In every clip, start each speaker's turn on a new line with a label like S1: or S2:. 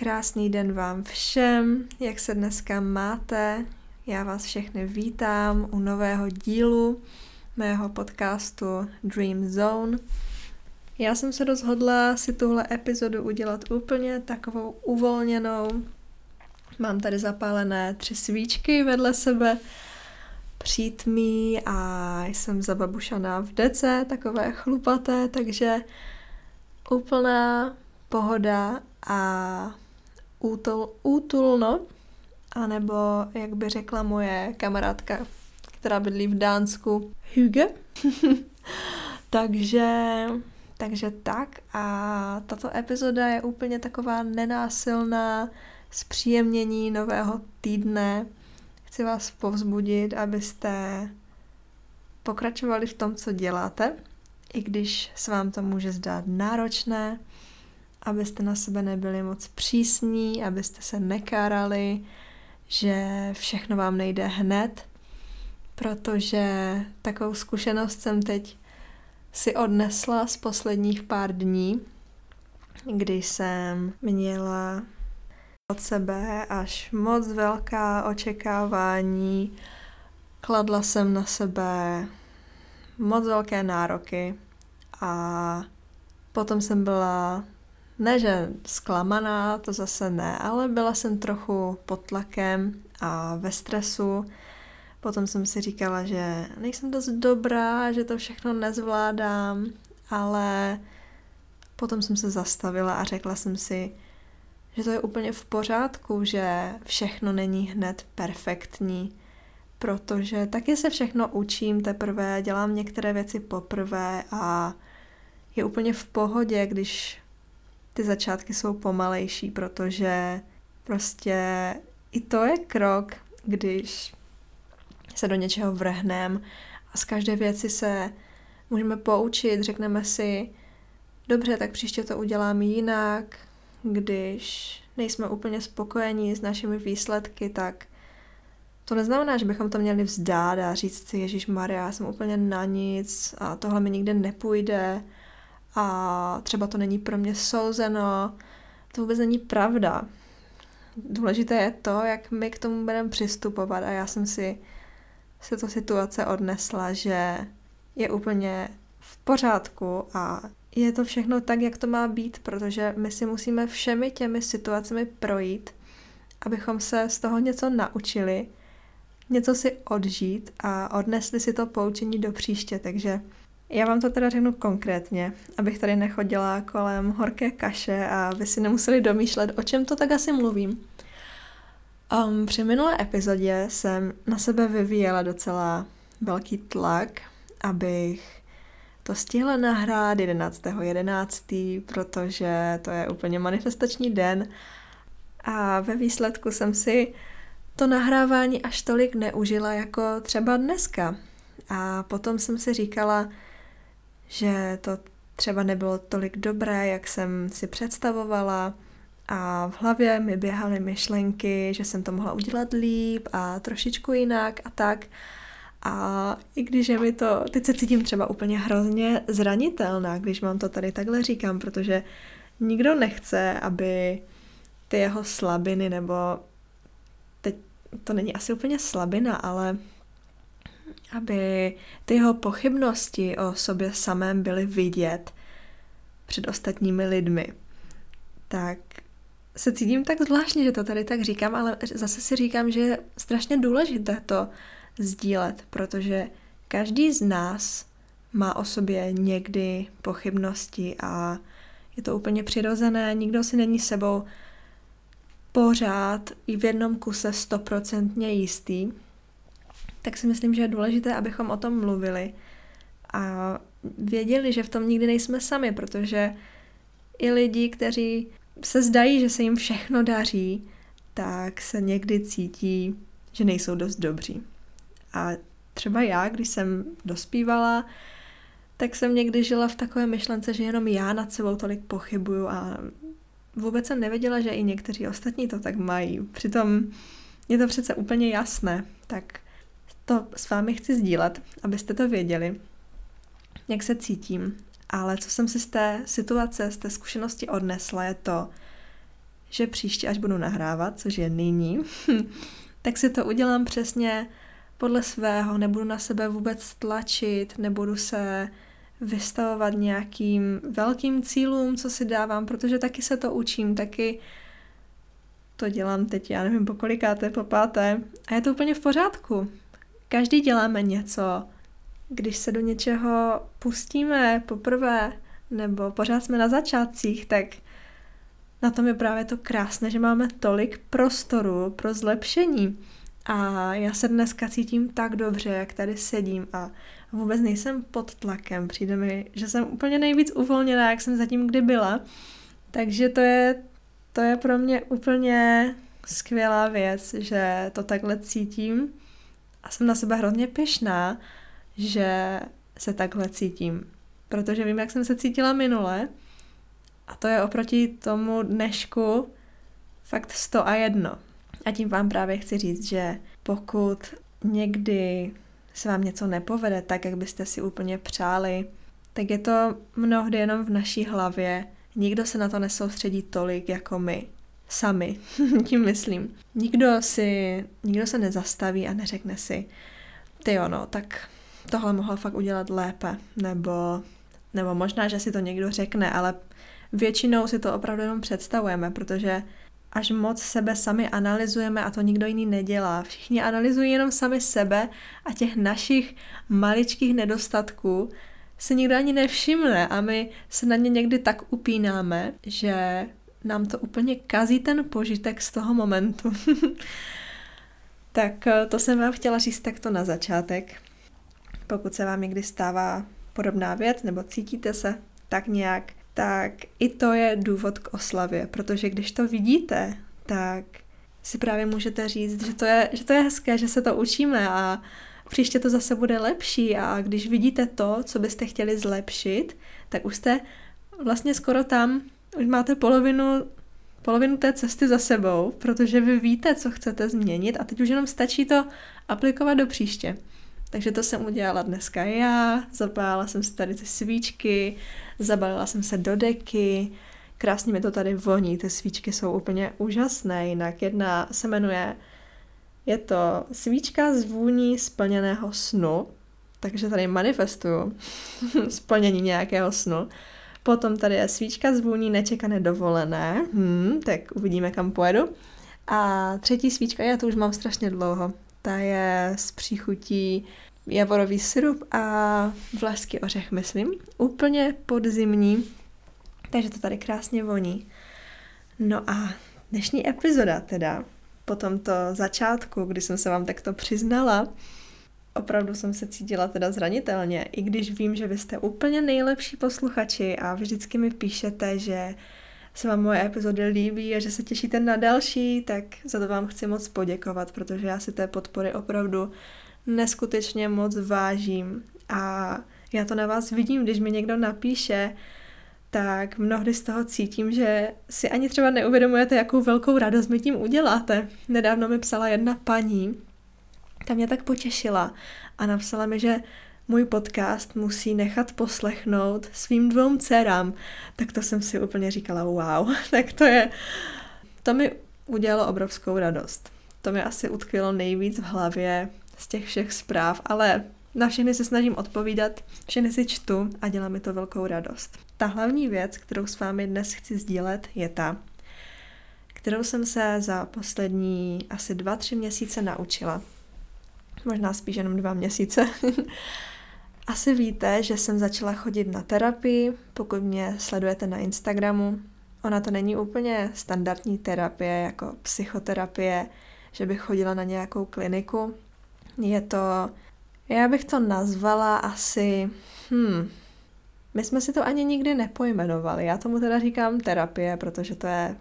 S1: Krásný den vám všem, jak se dneska máte? Já vás všechny vítám u nového dílu mého podcastu Dream Zone. Já jsem se rozhodla si tuhle epizodu udělat úplně takovou uvolněnou. Mám tady zapálené tři svíčky vedle sebe, přítmí a jsem zababušaná v dece, takové chlupaté, takže úplná pohoda a útul, útulno, anebo jak by řekla moje kamarádka, která bydlí v Dánsku, Huge. takže, takže tak a tato epizoda je úplně taková nenásilná zpříjemnění nového týdne. Chci vás povzbudit, abyste pokračovali v tom, co děláte, i když se vám to může zdát náročné, abyste na sebe nebyli moc přísní, abyste se nekárali, že všechno vám nejde hned, protože takovou zkušenost jsem teď si odnesla z posledních pár dní, kdy jsem měla od sebe až moc velká očekávání, kladla jsem na sebe moc velké nároky a potom jsem byla ne, že zklamaná, to zase ne, ale byla jsem trochu pod tlakem a ve stresu. Potom jsem si říkala, že nejsem dost dobrá, že to všechno nezvládám, ale potom jsem se zastavila a řekla jsem si, že to je úplně v pořádku, že všechno není hned perfektní, protože taky se všechno učím teprve, dělám některé věci poprvé a je úplně v pohodě, když ty začátky jsou pomalejší, protože prostě i to je krok, když se do něčeho vrhneme a z každé věci se můžeme poučit, řekneme si, dobře, tak příště to udělám jinak, když nejsme úplně spokojení s našimi výsledky, tak to neznamená, že bychom to měli vzdát a říct si, Ježíš Maria, jsem úplně na nic a tohle mi nikde nepůjde a třeba to není pro mě souzeno. To vůbec není pravda. Důležité je to, jak my k tomu budeme přistupovat a já jsem si se to situace odnesla, že je úplně v pořádku a je to všechno tak, jak to má být, protože my si musíme všemi těmi situacemi projít, abychom se z toho něco naučili, něco si odžít a odnesli si to poučení do příště. Takže já vám to teda řeknu konkrétně, abych tady nechodila kolem horké kaše a vy si nemuseli domýšlet, o čem to tak asi mluvím. Um, při minulé epizodě jsem na sebe vyvíjela docela velký tlak, abych to stihla nahrát 11.11., 11., protože to je úplně manifestační den a ve výsledku jsem si to nahrávání až tolik neužila jako třeba dneska. A potom jsem si říkala, že to třeba nebylo tolik dobré, jak jsem si představovala a v hlavě mi běhaly myšlenky, že jsem to mohla udělat líp a trošičku jinak a tak. A i když je mi to, teď se cítím třeba úplně hrozně zranitelná, když vám to tady takhle říkám, protože nikdo nechce, aby ty jeho slabiny, nebo teď to není asi úplně slabina, ale aby ty jeho pochybnosti o sobě samém byly vidět před ostatními lidmi, tak se cítím tak zvláštně, že to tady tak říkám, ale zase si říkám, že je strašně důležité to sdílet, protože každý z nás má o sobě někdy pochybnosti a je to úplně přirozené, nikdo si není sebou pořád i v jednom kuse stoprocentně jistý, tak si myslím, že je důležité, abychom o tom mluvili a věděli, že v tom nikdy nejsme sami, protože i lidi, kteří se zdají, že se jim všechno daří, tak se někdy cítí, že nejsou dost dobří. A třeba já, když jsem dospívala, tak jsem někdy žila v takové myšlence, že jenom já nad sebou tolik pochybuju a vůbec jsem nevěděla, že i někteří ostatní to tak mají. Přitom je to přece úplně jasné. Tak to s vámi chci sdílet, abyste to věděli, jak se cítím. Ale co jsem si z té situace, z té zkušenosti odnesla, je to, že příště, až budu nahrávat, což je nyní, tak si to udělám přesně podle svého, nebudu na sebe vůbec tlačit, nebudu se vystavovat nějakým velkým cílům, co si dávám, protože taky se to učím, taky to dělám teď, já nevím po kolikáté, po páté a je to úplně v pořádku. Každý děláme něco, když se do něčeho pustíme poprvé, nebo pořád jsme na začátcích, tak na tom je právě to krásné, že máme tolik prostoru pro zlepšení. A já se dneska cítím tak dobře, jak tady sedím a vůbec nejsem pod tlakem. Přijde mi, že jsem úplně nejvíc uvolněná, jak jsem zatím kdy byla. Takže to je, to je pro mě úplně skvělá věc, že to takhle cítím a jsem na sebe hrozně pyšná, že se takhle cítím. Protože vím, jak jsem se cítila minule a to je oproti tomu dnešku fakt 100 a jedno. A tím vám právě chci říct, že pokud někdy se vám něco nepovede tak, jak byste si úplně přáli, tak je to mnohdy jenom v naší hlavě. Nikdo se na to nesoustředí tolik jako my. Sami, tím myslím. Nikdo si, nikdo se nezastaví a neřekne si, ty ono, tak tohle mohla fakt udělat lépe, nebo, nebo možná, že si to někdo řekne, ale většinou si to opravdu jenom představujeme, protože až moc sebe sami analyzujeme a to nikdo jiný nedělá. Všichni analyzují jenom sami sebe a těch našich maličkých nedostatků se nikdo ani nevšimne a my se na ně někdy tak upínáme, že nám to úplně kazí ten požitek z toho momentu. tak eh, to jsem vám chtěla říct takto na začátek. Pokud se vám někdy stává podobná věc nebo cítíte se tak nějak, tak i to je důvod k oslavě, protože když to vidíte, tak si právě můžete říct, že to je, že to je hezké, že se to učíme a příště to zase bude lepší a když vidíte to, co byste chtěli zlepšit, tak už jste vlastně skoro tam, už máte polovinu, polovinu té cesty za sebou, protože vy víte, co chcete změnit a teď už jenom stačí to aplikovat do příště. Takže to jsem udělala dneska já, zapálila jsem si tady ty svíčky, zabalila jsem se do deky, krásně mi to tady voní, ty svíčky jsou úplně úžasné, jinak jedna se jmenuje, je to svíčka z vůní splněného snu, takže tady manifestuju splnění nějakého snu. Potom tady je svíčka z vůní nečekané dovolené, hmm, tak uvidíme, kam pojedu. A třetí svíčka, já to už mám strašně dlouho, ta je s příchutí javorový syrup a vlašský ořech, myslím. Úplně podzimní, takže to tady krásně voní. No a dnešní epizoda teda, po tomto začátku, kdy jsem se vám takto přiznala, opravdu jsem se cítila teda zranitelně, i když vím, že vy jste úplně nejlepší posluchači a vždycky mi píšete, že se vám moje epizody líbí a že se těšíte na další, tak za to vám chci moc poděkovat, protože já si té podpory opravdu neskutečně moc vážím a já to na vás vidím, když mi někdo napíše, tak mnohdy z toho cítím, že si ani třeba neuvědomujete, jakou velkou radost mi tím uděláte. Nedávno mi psala jedna paní, ta mě tak potěšila a napsala mi, že můj podcast musí nechat poslechnout svým dvou dcerám. Tak to jsem si úplně říkala, wow, tak to je, to mi udělalo obrovskou radost. To mi asi utkvělo nejvíc v hlavě z těch všech zpráv, ale na všechny se snažím odpovídat, všechny si čtu a dělá mi to velkou radost. Ta hlavní věc, kterou s vámi dnes chci sdílet, je ta, kterou jsem se za poslední asi dva, tři měsíce naučila. Možná spíš jenom dva měsíce. Asi víte, že jsem začala chodit na terapii, pokud mě sledujete na Instagramu. Ona to není úplně standardní terapie, jako psychoterapie, že bych chodila na nějakou kliniku. Je to, já bych to nazvala asi, hm, my jsme si to ani nikdy nepojmenovali. Já tomu teda říkám terapie, protože to je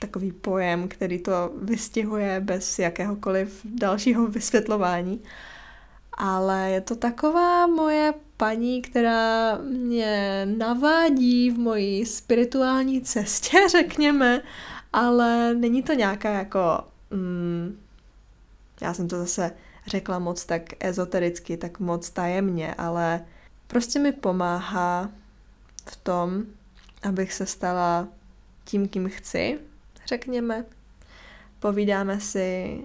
S1: takový pojem, který to vystihuje bez jakéhokoliv dalšího vysvětlování. Ale je to taková moje paní, která mě navádí v mojí spirituální cestě, řekněme, ale není to nějaká jako, mm, já jsem to zase řekla moc tak ezotericky, tak moc tajemně, ale prostě mi pomáhá v tom, abych se stala tím, kým chci, řekněme. Povídáme si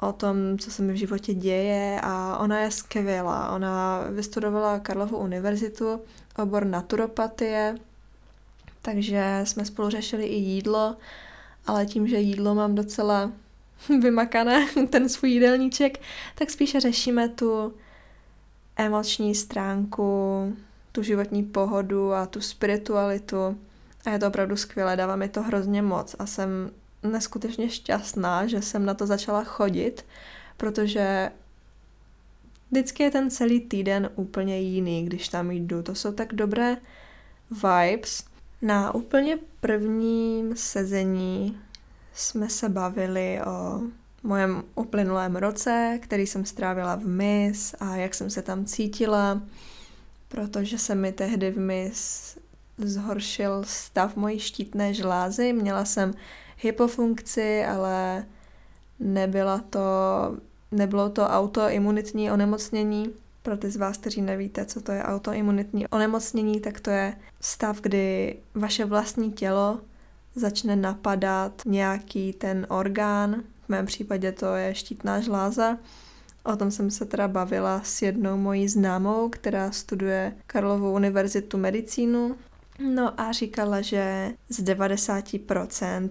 S1: o tom, co se mi v životě děje a ona je skvělá. Ona vystudovala Karlovu univerzitu, obor naturopatie, takže jsme spolu řešili i jídlo, ale tím, že jídlo mám docela vymakané, ten svůj jídelníček, tak spíše řešíme tu emoční stránku, tu životní pohodu a tu spiritualitu. A je to opravdu skvělé, dává mi to hrozně moc a jsem neskutečně šťastná, že jsem na to začala chodit, protože vždycky je ten celý týden úplně jiný, když tam jdu. To jsou tak dobré vibes. Na úplně prvním sezení jsme se bavili o mojem uplynulém roce, který jsem strávila v MIS a jak jsem se tam cítila, protože se mi tehdy v MIS zhoršil stav mojí štítné žlázy. Měla jsem hypofunkci, ale nebyla to, nebylo to autoimunitní onemocnění. Pro ty z vás, kteří nevíte, co to je autoimunitní onemocnění, tak to je stav, kdy vaše vlastní tělo začne napadat nějaký ten orgán, v mém případě to je štítná žláza. O tom jsem se teda bavila s jednou mojí známou, která studuje Karlovou univerzitu medicínu. No a říkala, že z 90%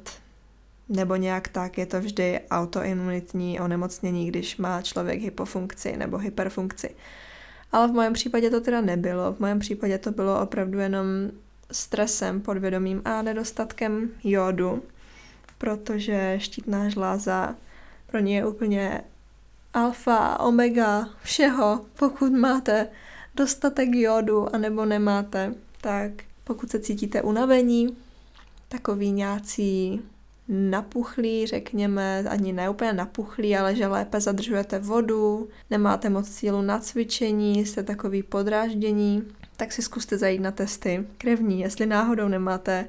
S1: nebo nějak tak je to vždy autoimunitní onemocnění, když má člověk hypofunkci nebo hyperfunkci. Ale v mém případě to teda nebylo. V mém případě to bylo opravdu jenom stresem podvědomím a nedostatkem jodu, protože štítná žláza pro ně je úplně alfa, omega, všeho. Pokud máte dostatek jodu anebo nemáte, tak pokud se cítíte unavení, takový nějací napuchlí, řekněme, ani ne úplně napuchlí, ale že lépe zadržujete vodu, nemáte moc sílu na cvičení, jste takový podráždění, tak si zkuste zajít na testy krevní, jestli náhodou nemáte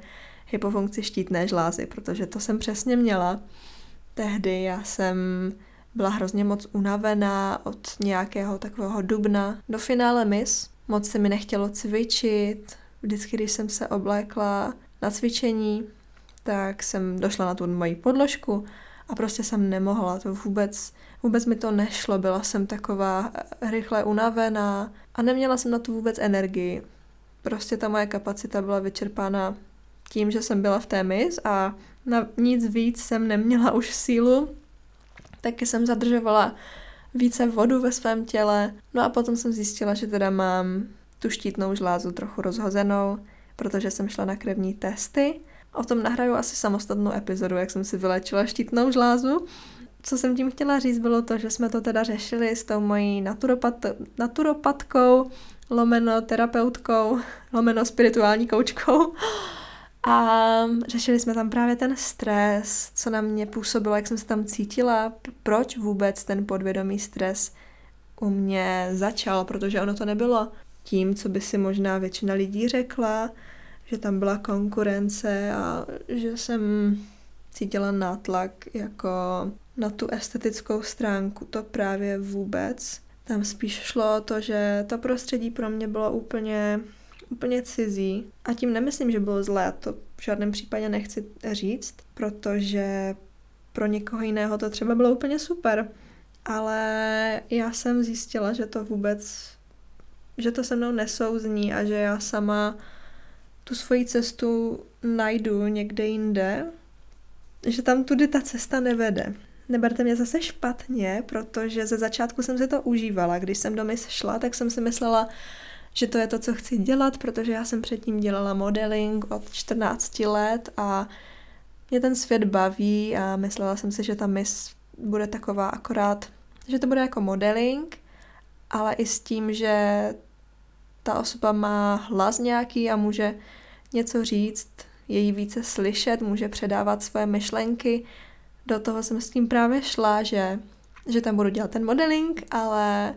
S1: hypofunkci štítné žlázy, protože to jsem přesně měla. Tehdy já jsem byla hrozně moc unavená od nějakého takového dubna do finále mis. Moc se mi nechtělo cvičit. Vždycky, když jsem se oblékla na cvičení, tak jsem došla na tu moji podložku a prostě jsem nemohla, to vůbec, vůbec mi to nešlo, byla jsem taková rychle unavená a neměla jsem na to vůbec energii. Prostě ta moje kapacita byla vyčerpána tím, že jsem byla v té mis a na nic víc jsem neměla už sílu, taky jsem zadržovala více vodu ve svém těle. No a potom jsem zjistila, že teda mám tu štítnou žlázu trochu rozhozenou, protože jsem šla na krevní testy O tom nahraju asi samostatnou epizodu, jak jsem si vylečila štítnou žlázu. Co jsem tím chtěla říct, bylo to, že jsme to teda řešili s tou mojí naturopat, naturopatkou, lomeno terapeutkou, lomeno spirituální koučkou. A řešili jsme tam právě ten stres, co na mě působilo, jak jsem se tam cítila, proč vůbec ten podvědomý stres u mě začal, protože ono to nebylo tím, co by si možná většina lidí řekla, že tam byla konkurence a že jsem cítila nátlak jako na tu estetickou stránku, to právě vůbec. Tam spíš šlo o to, že to prostředí pro mě bylo úplně, úplně cizí. A tím nemyslím, že bylo zlé, to v žádném případě nechci říct, protože pro někoho jiného to třeba bylo úplně super. Ale já jsem zjistila, že to vůbec, že to se mnou nesouzní a že já sama tu svoji cestu najdu někde jinde, že tam tudy ta cesta nevede. Neberte mě zase špatně, protože ze začátku jsem si to užívala. Když jsem do mis šla, tak jsem si myslela, že to je to, co chci dělat, protože já jsem předtím dělala modeling od 14 let a mě ten svět baví a myslela jsem si, že ta mis bude taková akorát, že to bude jako modeling, ale i s tím, že ta osoba má hlas nějaký a může něco říct, je jí více slyšet, může předávat svoje myšlenky. Do toho jsem s tím právě šla, že, že tam budu dělat ten modeling, ale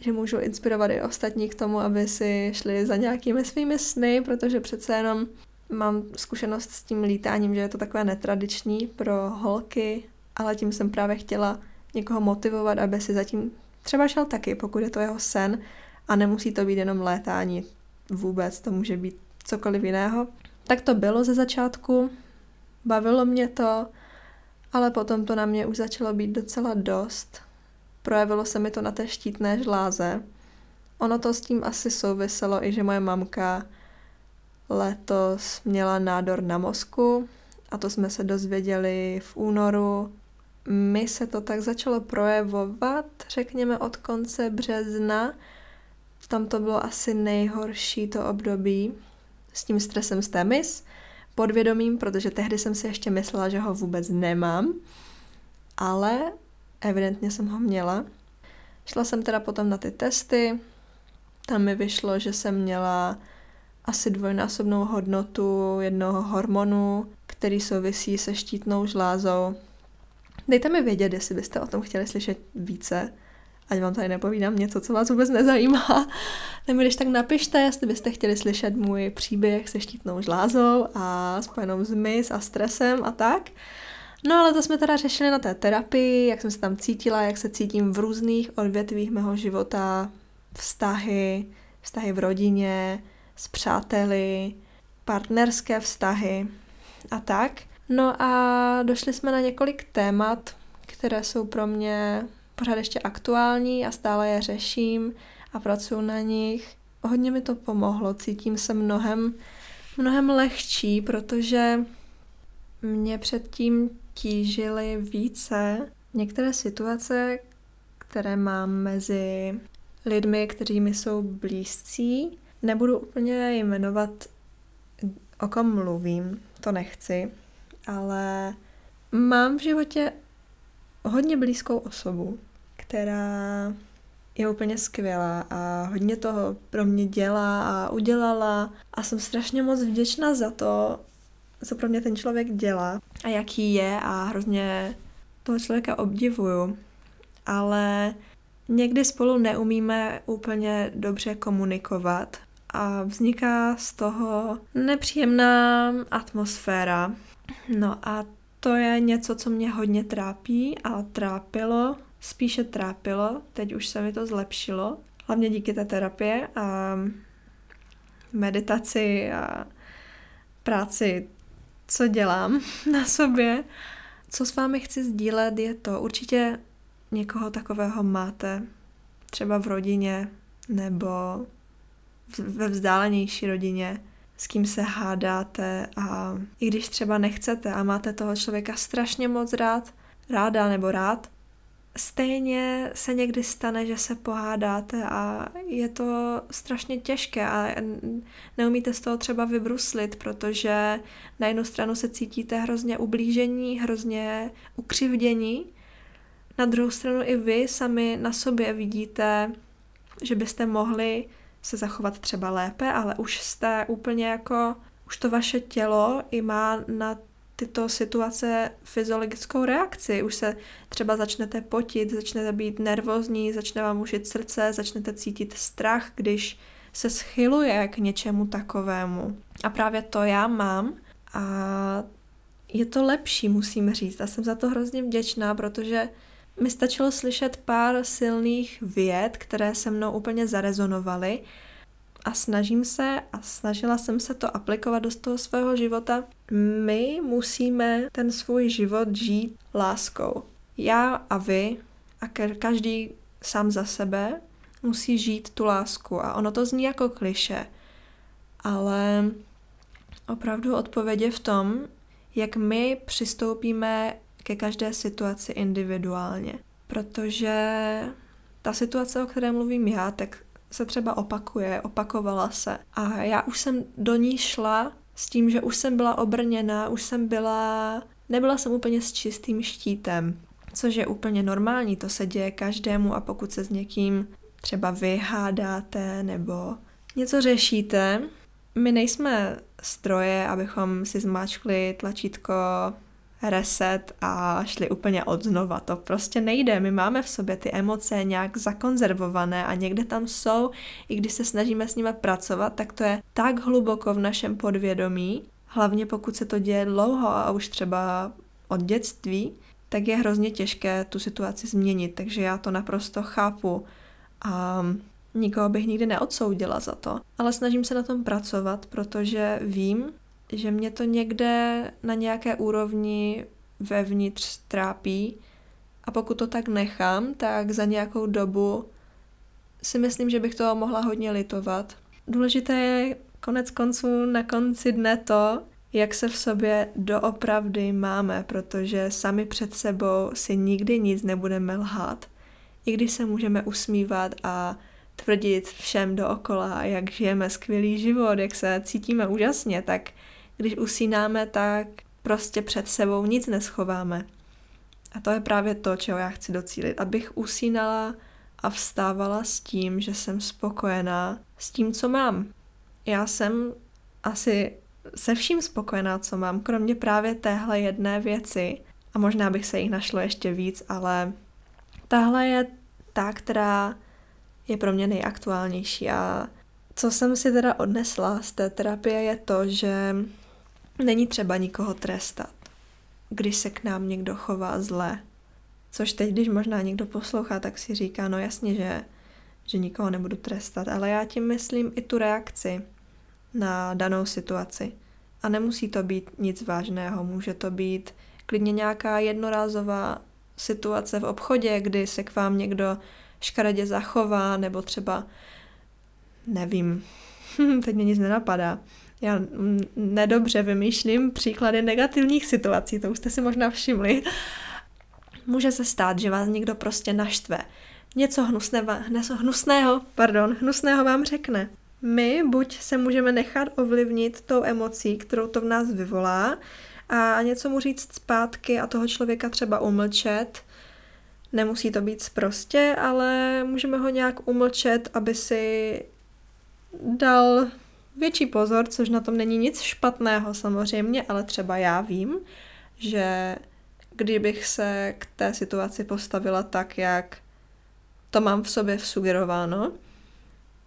S1: že můžu inspirovat i ostatní k tomu, aby si šli za nějakými svými sny, protože přece jenom mám zkušenost s tím lítáním, že je to takové netradiční pro holky, ale tím jsem právě chtěla někoho motivovat, aby si zatím třeba šel taky, pokud je to jeho sen a nemusí to být jenom létání vůbec, to může být cokoliv jiného. Tak to bylo ze začátku. bavilo mě to, ale potom to na mě už začalo být docela dost. Projevilo se mi to na té štítné žláze. Ono to s tím asi souviselo i, že moje mamka letos měla nádor na mozku a to jsme se dozvěděli v únoru. Mi se to tak začalo projevovat, řekněme od konce března. Tam to bylo asi nejhorší to období s tím stresem z té mis, podvědomím, protože tehdy jsem si ještě myslela, že ho vůbec nemám, ale evidentně jsem ho měla. Šla jsem teda potom na ty testy, tam mi vyšlo, že jsem měla asi dvojnásobnou hodnotu jednoho hormonu, který souvisí se štítnou žlázou. Dejte mi vědět, jestli byste o tom chtěli slyšet více, ať vám tady nepovídám něco, co vás vůbec nezajímá. Nebo když tak napište, jestli byste chtěli slyšet můj příběh se štítnou žlázou a spojenou s mys a stresem a tak. No ale to jsme teda řešili na té terapii, jak jsem se tam cítila, jak se cítím v různých odvětvích mého života, vztahy, vztahy v rodině, s přáteli, partnerské vztahy a tak. No a došli jsme na několik témat, které jsou pro mě pořád ještě aktuální a stále je řeším a pracuji na nich. Hodně mi to pomohlo, cítím se mnohem, mnohem lehčí, protože mě předtím tížily více některé situace, které mám mezi lidmi, kteří mi jsou blízcí. Nebudu úplně jmenovat, o kom mluvím, to nechci, ale mám v životě hodně blízkou osobu, která je úplně skvělá a hodně toho pro mě dělá a udělala a jsem strašně moc vděčná za to, co pro mě ten člověk dělá a jaký je a hrozně toho člověka obdivuju. Ale někdy spolu neumíme úplně dobře komunikovat a vzniká z toho nepříjemná atmosféra. No a to je něco, co mě hodně trápí a trápilo, spíše trápilo, teď už se mi to zlepšilo, hlavně díky té terapie a meditaci a práci, co dělám na sobě. Co s vámi chci sdílet je to, určitě někoho takového máte, třeba v rodině nebo ve vzdálenější rodině, s kým se hádáte a i když třeba nechcete a máte toho člověka strašně moc rád, ráda nebo rád, stejně se někdy stane, že se pohádáte a je to strašně těžké a neumíte z toho třeba vybruslit, protože na jednu stranu se cítíte hrozně ublížení, hrozně ukřivdění, na druhou stranu i vy sami na sobě vidíte, že byste mohli se zachovat třeba lépe, ale už jste úplně jako, už to vaše tělo i má na tyto situace fyziologickou reakci. Už se třeba začnete potit, začnete být nervózní, začne vám ušit srdce, začnete cítit strach, když se schyluje k něčemu takovému. A právě to já mám a je to lepší, musím říct. A jsem za to hrozně vděčná, protože mi stačilo slyšet pár silných věd, které se mnou úplně zarezonovaly a snažím se a snažila jsem se to aplikovat do toho svého života. My musíme ten svůj život žít láskou. Já a vy a každý sám za sebe musí žít tu lásku a ono to zní jako kliše, ale opravdu odpověď je v tom, jak my přistoupíme ke každé situaci individuálně. Protože ta situace, o které mluvím já, tak se třeba opakuje, opakovala se. A já už jsem do ní šla s tím, že už jsem byla obrněná, už jsem byla, nebyla jsem úplně s čistým štítem, což je úplně normální, to se děje každému a pokud se s někým třeba vyhádáte nebo něco řešíte, my nejsme stroje, abychom si zmáčkli tlačítko reset a šli úplně od znova. To prostě nejde. My máme v sobě ty emoce nějak zakonzervované a někde tam jsou, i když se snažíme s nimi pracovat, tak to je tak hluboko v našem podvědomí, hlavně pokud se to děje dlouho a už třeba od dětství, tak je hrozně těžké tu situaci změnit, takže já to naprosto chápu a nikoho bych nikdy neodsoudila za to. Ale snažím se na tom pracovat, protože vím, že mě to někde na nějaké úrovni vevnitř trápí a pokud to tak nechám, tak za nějakou dobu si myslím, že bych toho mohla hodně litovat. Důležité je konec konců na konci dne to, jak se v sobě doopravdy máme, protože sami před sebou si nikdy nic nebudeme lhát. I když se můžeme usmívat a tvrdit všem dookola, jak žijeme skvělý život, jak se cítíme úžasně, tak když usínáme, tak prostě před sebou nic neschováme. A to je právě to, čeho já chci docílit. Abych usínala a vstávala s tím, že jsem spokojená s tím, co mám. Já jsem asi se vším spokojená, co mám, kromě právě téhle jedné věci. A možná bych se jich našlo ještě víc, ale tahle je ta, která je pro mě nejaktuálnější. A co jsem si teda odnesla z té terapie je to, že není třeba nikoho trestat, když se k nám někdo chová zle. Což teď, když možná někdo poslouchá, tak si říká, no jasně, že, že nikoho nebudu trestat, ale já tím myslím i tu reakci na danou situaci. A nemusí to být nic vážného, může to být klidně nějaká jednorázová situace v obchodě, kdy se k vám někdo škaredě zachová, nebo třeba, nevím, teď mě nic nenapadá. Já nedobře vymýšlím příklady negativních situací, to už jste si možná všimli. Může se stát, že vás někdo prostě naštve. Něco hnusného, hnusného, pardon, hnusného vám řekne. My buď se můžeme nechat ovlivnit tou emocí, kterou to v nás vyvolá, a něco mu říct zpátky a toho člověka třeba umlčet, Nemusí to být prostě, ale můžeme ho nějak umlčet, aby si dal větší pozor, což na tom není nic špatného samozřejmě, ale třeba já vím, že kdybych se k té situaci postavila tak, jak to mám v sobě vsugerováno,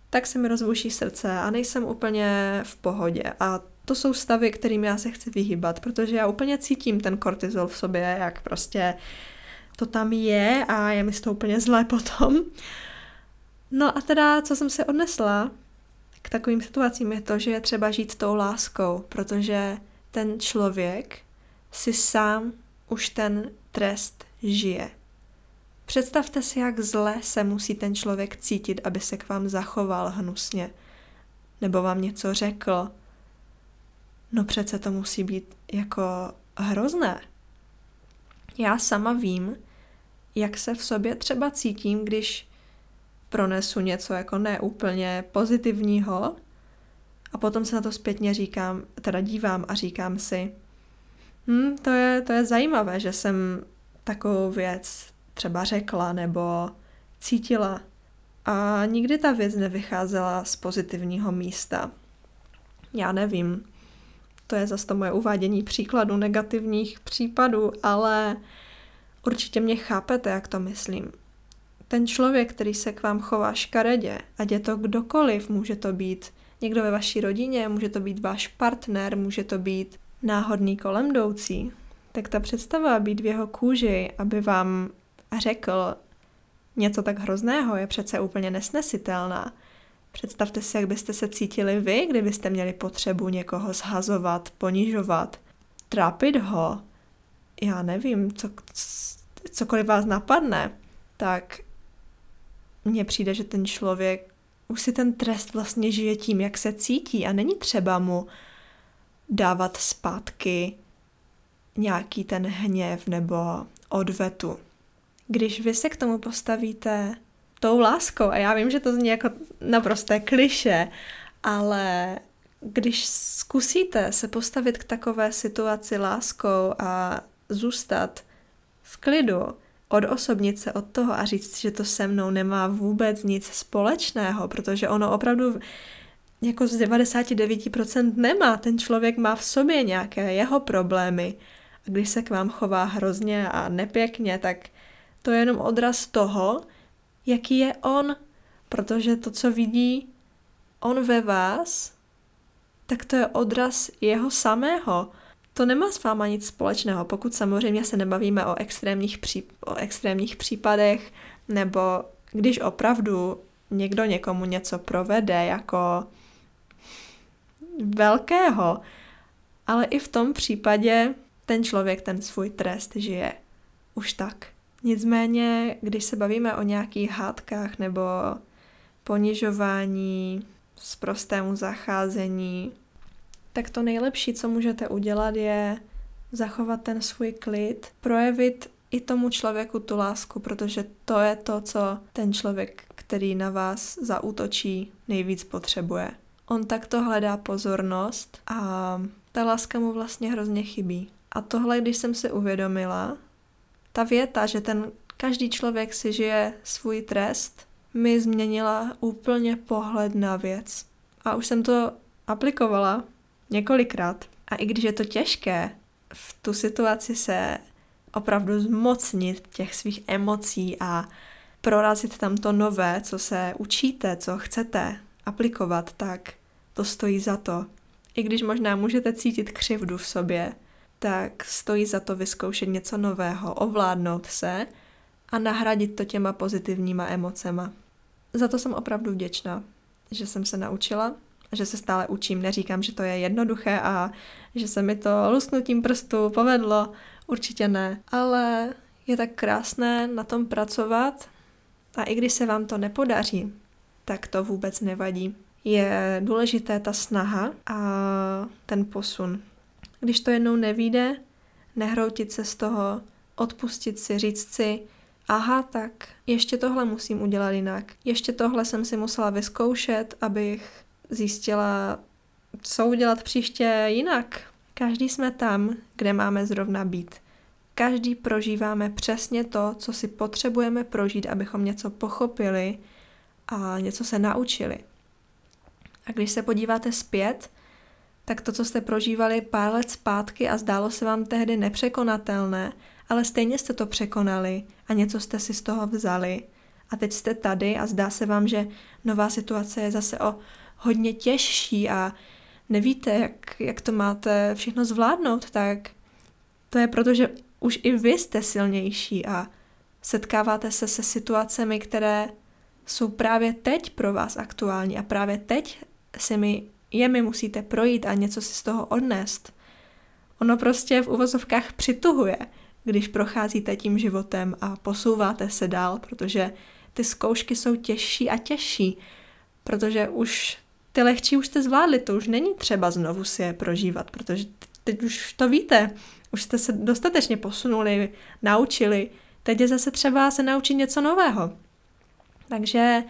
S1: tak se mi rozbuší srdce a nejsem úplně v pohodě. A to jsou stavy, kterým já se chci vyhýbat, protože já úplně cítím ten kortizol v sobě, jak prostě to tam je a je mi toho úplně zlé potom. No a teda, co jsem se odnesla k takovým situacím, je to, že je třeba žít tou láskou, protože ten člověk si sám už ten trest žije. Představte si, jak zle se musí ten člověk cítit, aby se k vám zachoval hnusně, nebo vám něco řekl. No přece to musí být jako hrozné. Já sama vím, jak se v sobě třeba cítím, když pronesu něco jako neúplně pozitivního a potom se na to zpětně říkám, teda dívám a říkám si, hm, to je, to je zajímavé, že jsem takovou věc třeba řekla nebo cítila a nikdy ta věc nevycházela z pozitivního místa. Já nevím, to je zase to moje uvádění příkladů negativních případů, ale Určitě mě chápete, jak to myslím. Ten člověk, který se k vám chová škaredě, ať je to kdokoliv, může to být někdo ve vaší rodině, může to být váš partner, může to být náhodný kolem jdoucí, tak ta představa být v jeho kůži, aby vám řekl něco tak hrozného, je přece úplně nesnesitelná. Představte si, jak byste se cítili vy, kdybyste měli potřebu někoho zhazovat, ponižovat, trápit ho, já nevím, co, cokoliv vás napadne, tak mně přijde, že ten člověk už si ten trest vlastně žije tím, jak se cítí a není třeba mu dávat zpátky nějaký ten hněv nebo odvetu. Když vy se k tomu postavíte tou láskou, a já vím, že to zní jako naprosté kliše, ale když zkusíte se postavit k takové situaci láskou a zůstat v klidu, odosobnit se od toho a říct, že to se mnou nemá vůbec nic společného, protože ono opravdu jako z 99% nemá. Ten člověk má v sobě nějaké jeho problémy. A když se k vám chová hrozně a nepěkně, tak to je jenom odraz toho, jaký je on. Protože to, co vidí on ve vás, tak to je odraz jeho samého. To nemá s váma nic společného, pokud samozřejmě se nebavíme o extrémních, pří, o extrémních případech, nebo když opravdu někdo někomu něco provede jako velkého Ale i v tom případě ten člověk ten svůj trest žije. Už tak. Nicméně, když se bavíme o nějakých hádkách nebo ponižování, prostému zacházení, tak to nejlepší, co můžete udělat, je zachovat ten svůj klid, projevit i tomu člověku tu lásku, protože to je to, co ten člověk, který na vás zaútočí, nejvíc potřebuje. On takto hledá pozornost a ta láska mu vlastně hrozně chybí. A tohle, když jsem si uvědomila, ta věta, že ten každý člověk si žije svůj trest, mi změnila úplně pohled na věc. A už jsem to aplikovala několikrát. A i když je to těžké v tu situaci se opravdu zmocnit těch svých emocí a prorazit tam to nové, co se učíte, co chcete aplikovat, tak to stojí za to. I když možná můžete cítit křivdu v sobě, tak stojí za to vyzkoušet něco nového, ovládnout se a nahradit to těma pozitivníma emocema. Za to jsem opravdu vděčná, že jsem se naučila, že se stále učím. Neříkám, že to je jednoduché a že se mi to lusknutím prstu povedlo, určitě ne. Ale je tak krásné na tom pracovat a i když se vám to nepodaří, tak to vůbec nevadí. Je důležité ta snaha a ten posun. Když to jednou nevíde, nehroutit se z toho, odpustit si, říct si, aha, tak ještě tohle musím udělat jinak. Ještě tohle jsem si musela vyzkoušet, abych zjistila, co udělat příště jinak. Každý jsme tam, kde máme zrovna být. Každý prožíváme přesně to, co si potřebujeme prožít, abychom něco pochopili a něco se naučili. A když se podíváte zpět, tak to, co jste prožívali pár let zpátky a zdálo se vám tehdy nepřekonatelné, ale stejně jste to překonali a něco jste si z toho vzali. A teď jste tady a zdá se vám, že nová situace je zase o hodně těžší a nevíte, jak, jak to máte všechno zvládnout, tak to je proto, že už i vy jste silnější a setkáváte se se situacemi, které jsou právě teď pro vás aktuální a právě teď si mi, je mi musíte projít a něco si z toho odnést. Ono prostě v uvozovkách přituhuje, když procházíte tím životem a posouváte se dál, protože ty zkoušky jsou těžší a těžší, protože už ty lehčí už jste zvládli, to už není třeba znovu si je prožívat, protože teď už to víte, už jste se dostatečně posunuli, naučili, teď je zase třeba se naučit něco nového. Takže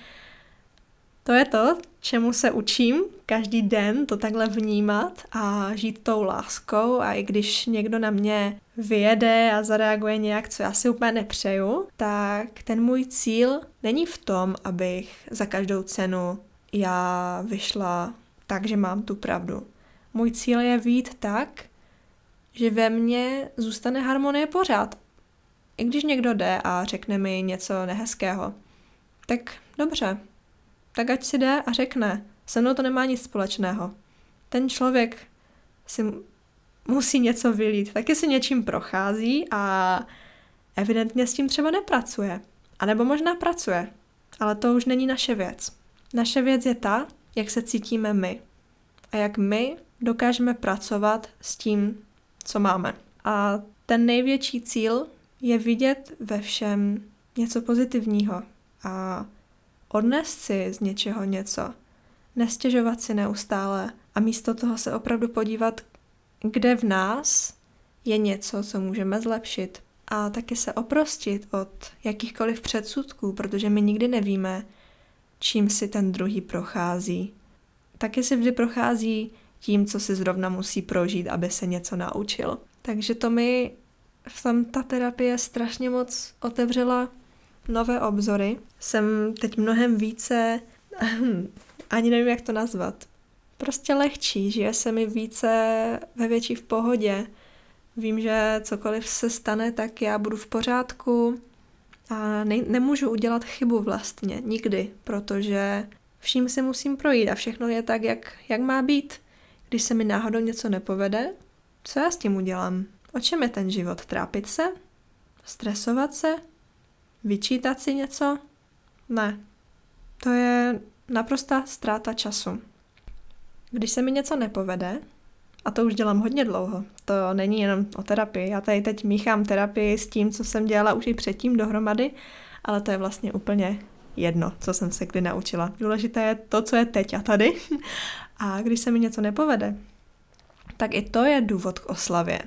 S1: to je to, čemu se učím každý den, to takhle vnímat a žít tou láskou a i když někdo na mě vyjede a zareaguje nějak, co já si úplně nepřeju, tak ten můj cíl není v tom, abych za každou cenu já vyšla tak, že mám tu pravdu. Můj cíl je vít tak, že ve mně zůstane harmonie pořád. I když někdo jde a řekne mi něco nehezkého, tak dobře, tak ať si jde a řekne, se mnou to nemá nic společného. Ten člověk si musí něco vylít, taky si něčím prochází a evidentně s tím třeba nepracuje. A nebo možná pracuje, ale to už není naše věc. Naše věc je ta, jak se cítíme my a jak my dokážeme pracovat s tím, co máme. A ten největší cíl je vidět ve všem něco pozitivního a odnést si z něčeho něco. Nestěžovat si neustále a místo toho se opravdu podívat, kde v nás je něco, co můžeme zlepšit. A taky se oprostit od jakýchkoliv předsudků, protože my nikdy nevíme, čím si ten druhý prochází. Taky si vždy prochází tím, co si zrovna musí prožít, aby se něco naučil. Takže to mi v tom ta terapie strašně moc otevřela nové obzory. Jsem teď mnohem více, ani nevím, jak to nazvat, prostě lehčí, žije se mi více ve větší v pohodě. Vím, že cokoliv se stane, tak já budu v pořádku a ne- nemůžu udělat chybu vlastně, nikdy, protože vším si musím projít a všechno je tak, jak, jak má být. Když se mi náhodou něco nepovede, co já s tím udělám? O čem je ten život? Trápit se? Stresovat se? Vyčítat si něco? Ne. To je naprostá ztráta času. Když se mi něco nepovede, A to už dělám hodně dlouho. To není jenom o terapii. Já tady teď míchám terapii s tím, co jsem dělala už i předtím dohromady, ale to je vlastně úplně jedno, co jsem se kdy naučila. Důležité je to, co je teď a tady. A když se mi něco nepovede, tak i to je důvod k oslavě.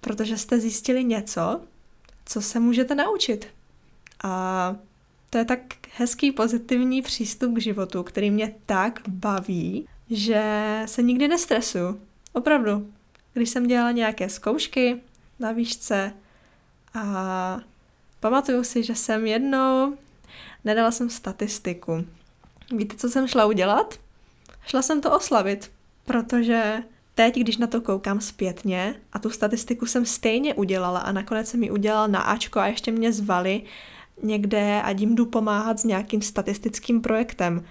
S1: Protože jste zjistili něco, co se můžete naučit. A to je tak hezký pozitivní přístup k životu, který mě tak baví, že se nikdy nestresuju. Opravdu. Když jsem dělala nějaké zkoušky na výšce a pamatuju si, že jsem jednou nedala jsem statistiku. Víte, co jsem šla udělat? Šla jsem to oslavit, protože teď, když na to koukám zpětně a tu statistiku jsem stejně udělala a nakonec jsem ji udělala na Ačko a ještě mě zvali někde a jim jdu pomáhat s nějakým statistickým projektem.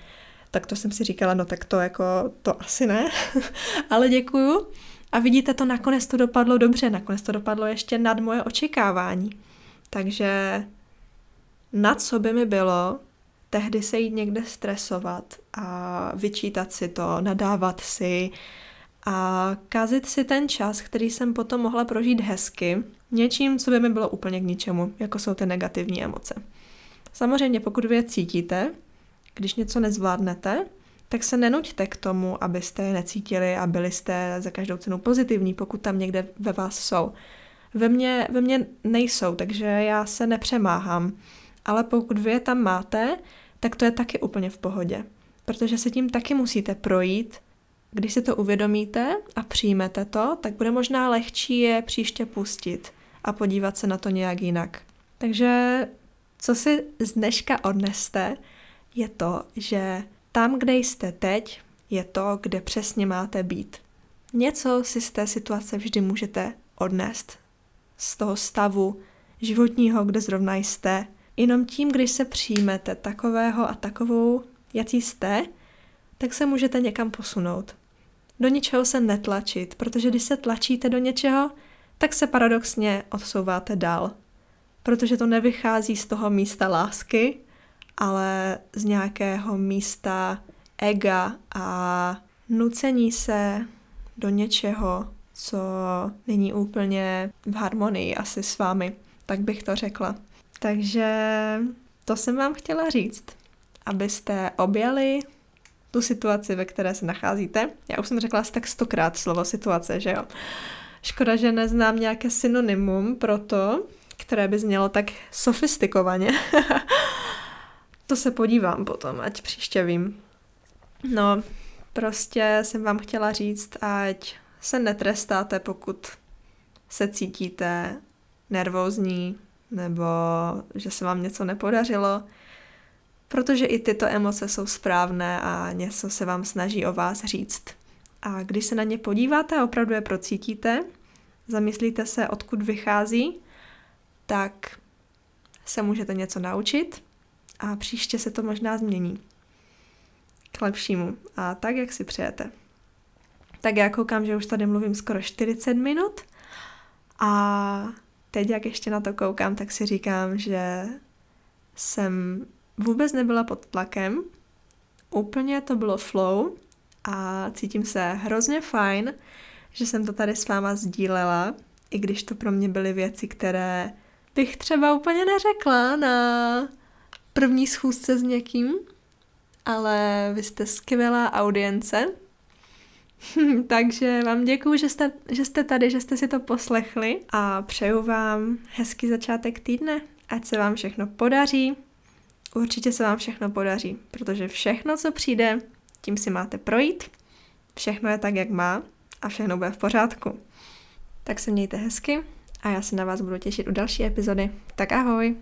S1: Tak to jsem si říkala, no tak to jako, to asi ne, ale děkuju. A vidíte, to nakonec to dopadlo dobře, nakonec to dopadlo ještě nad moje očekávání. Takže na co by mi bylo tehdy se jít někde stresovat a vyčítat si to, nadávat si a kazit si ten čas, který jsem potom mohla prožít hezky, něčím, co by mi bylo úplně k ničemu, jako jsou ty negativní emoce. Samozřejmě, pokud vy je cítíte, když něco nezvládnete, tak se nenuďte k tomu, abyste je necítili a byli jste za každou cenu pozitivní, pokud tam někde ve vás jsou. Ve mně, ve mně nejsou, takže já se nepřemáhám. Ale pokud vy je tam máte, tak to je taky úplně v pohodě. Protože se tím taky musíte projít. Když si to uvědomíte a přijmete to, tak bude možná lehčí je příště pustit a podívat se na to nějak jinak. Takže co si z dneška odneste, je to, že tam, kde jste teď, je to, kde přesně máte být. Něco si z té situace vždy můžete odnést. Z toho stavu životního, kde zrovna jste. Jenom tím, když se přijmete takového a takovou, jaký jste, tak se můžete někam posunout. Do ničeho se netlačit, protože když se tlačíte do něčeho, tak se paradoxně odsouváte dál. Protože to nevychází z toho místa lásky, ale z nějakého místa ega a nucení se do něčeho, co není úplně v harmonii asi s vámi, tak bych to řekla. Takže to jsem vám chtěla říct, abyste objali tu situaci, ve které se nacházíte. Já už jsem řekla asi tak stokrát slovo situace, že jo. Škoda, že neznám nějaké synonymum pro to, které by znělo tak sofistikovaně. to se podívám potom, ať příště vím. No, prostě jsem vám chtěla říct, ať se netrestáte, pokud se cítíte nervózní nebo že se vám něco nepodařilo, protože i tyto emoce jsou správné a něco se vám snaží o vás říct. A když se na ně podíváte a opravdu je procítíte, zamyslíte se, odkud vychází, tak se můžete něco naučit a příště se to možná změní k lepšímu. A tak, jak si přejete. Tak já koukám, že už tady mluvím skoro 40 minut. A teď, jak ještě na to koukám, tak si říkám, že jsem vůbec nebyla pod tlakem, úplně to bylo flow a cítím se hrozně fajn, že jsem to tady s váma sdílela, i když to pro mě byly věci, které bych třeba úplně neřekla na první schůzce s někým, ale vy jste skvělá audience, takže vám děkuji, že jste, že jste tady, že jste si to poslechli a přeju vám hezký začátek týdne, ať se vám všechno podaří. Určitě se vám všechno podaří, protože všechno, co přijde, tím si máte projít. Všechno je tak, jak má a všechno bude v pořádku. Tak se mějte hezky a já se na vás budu těšit u další epizody. Tak ahoj!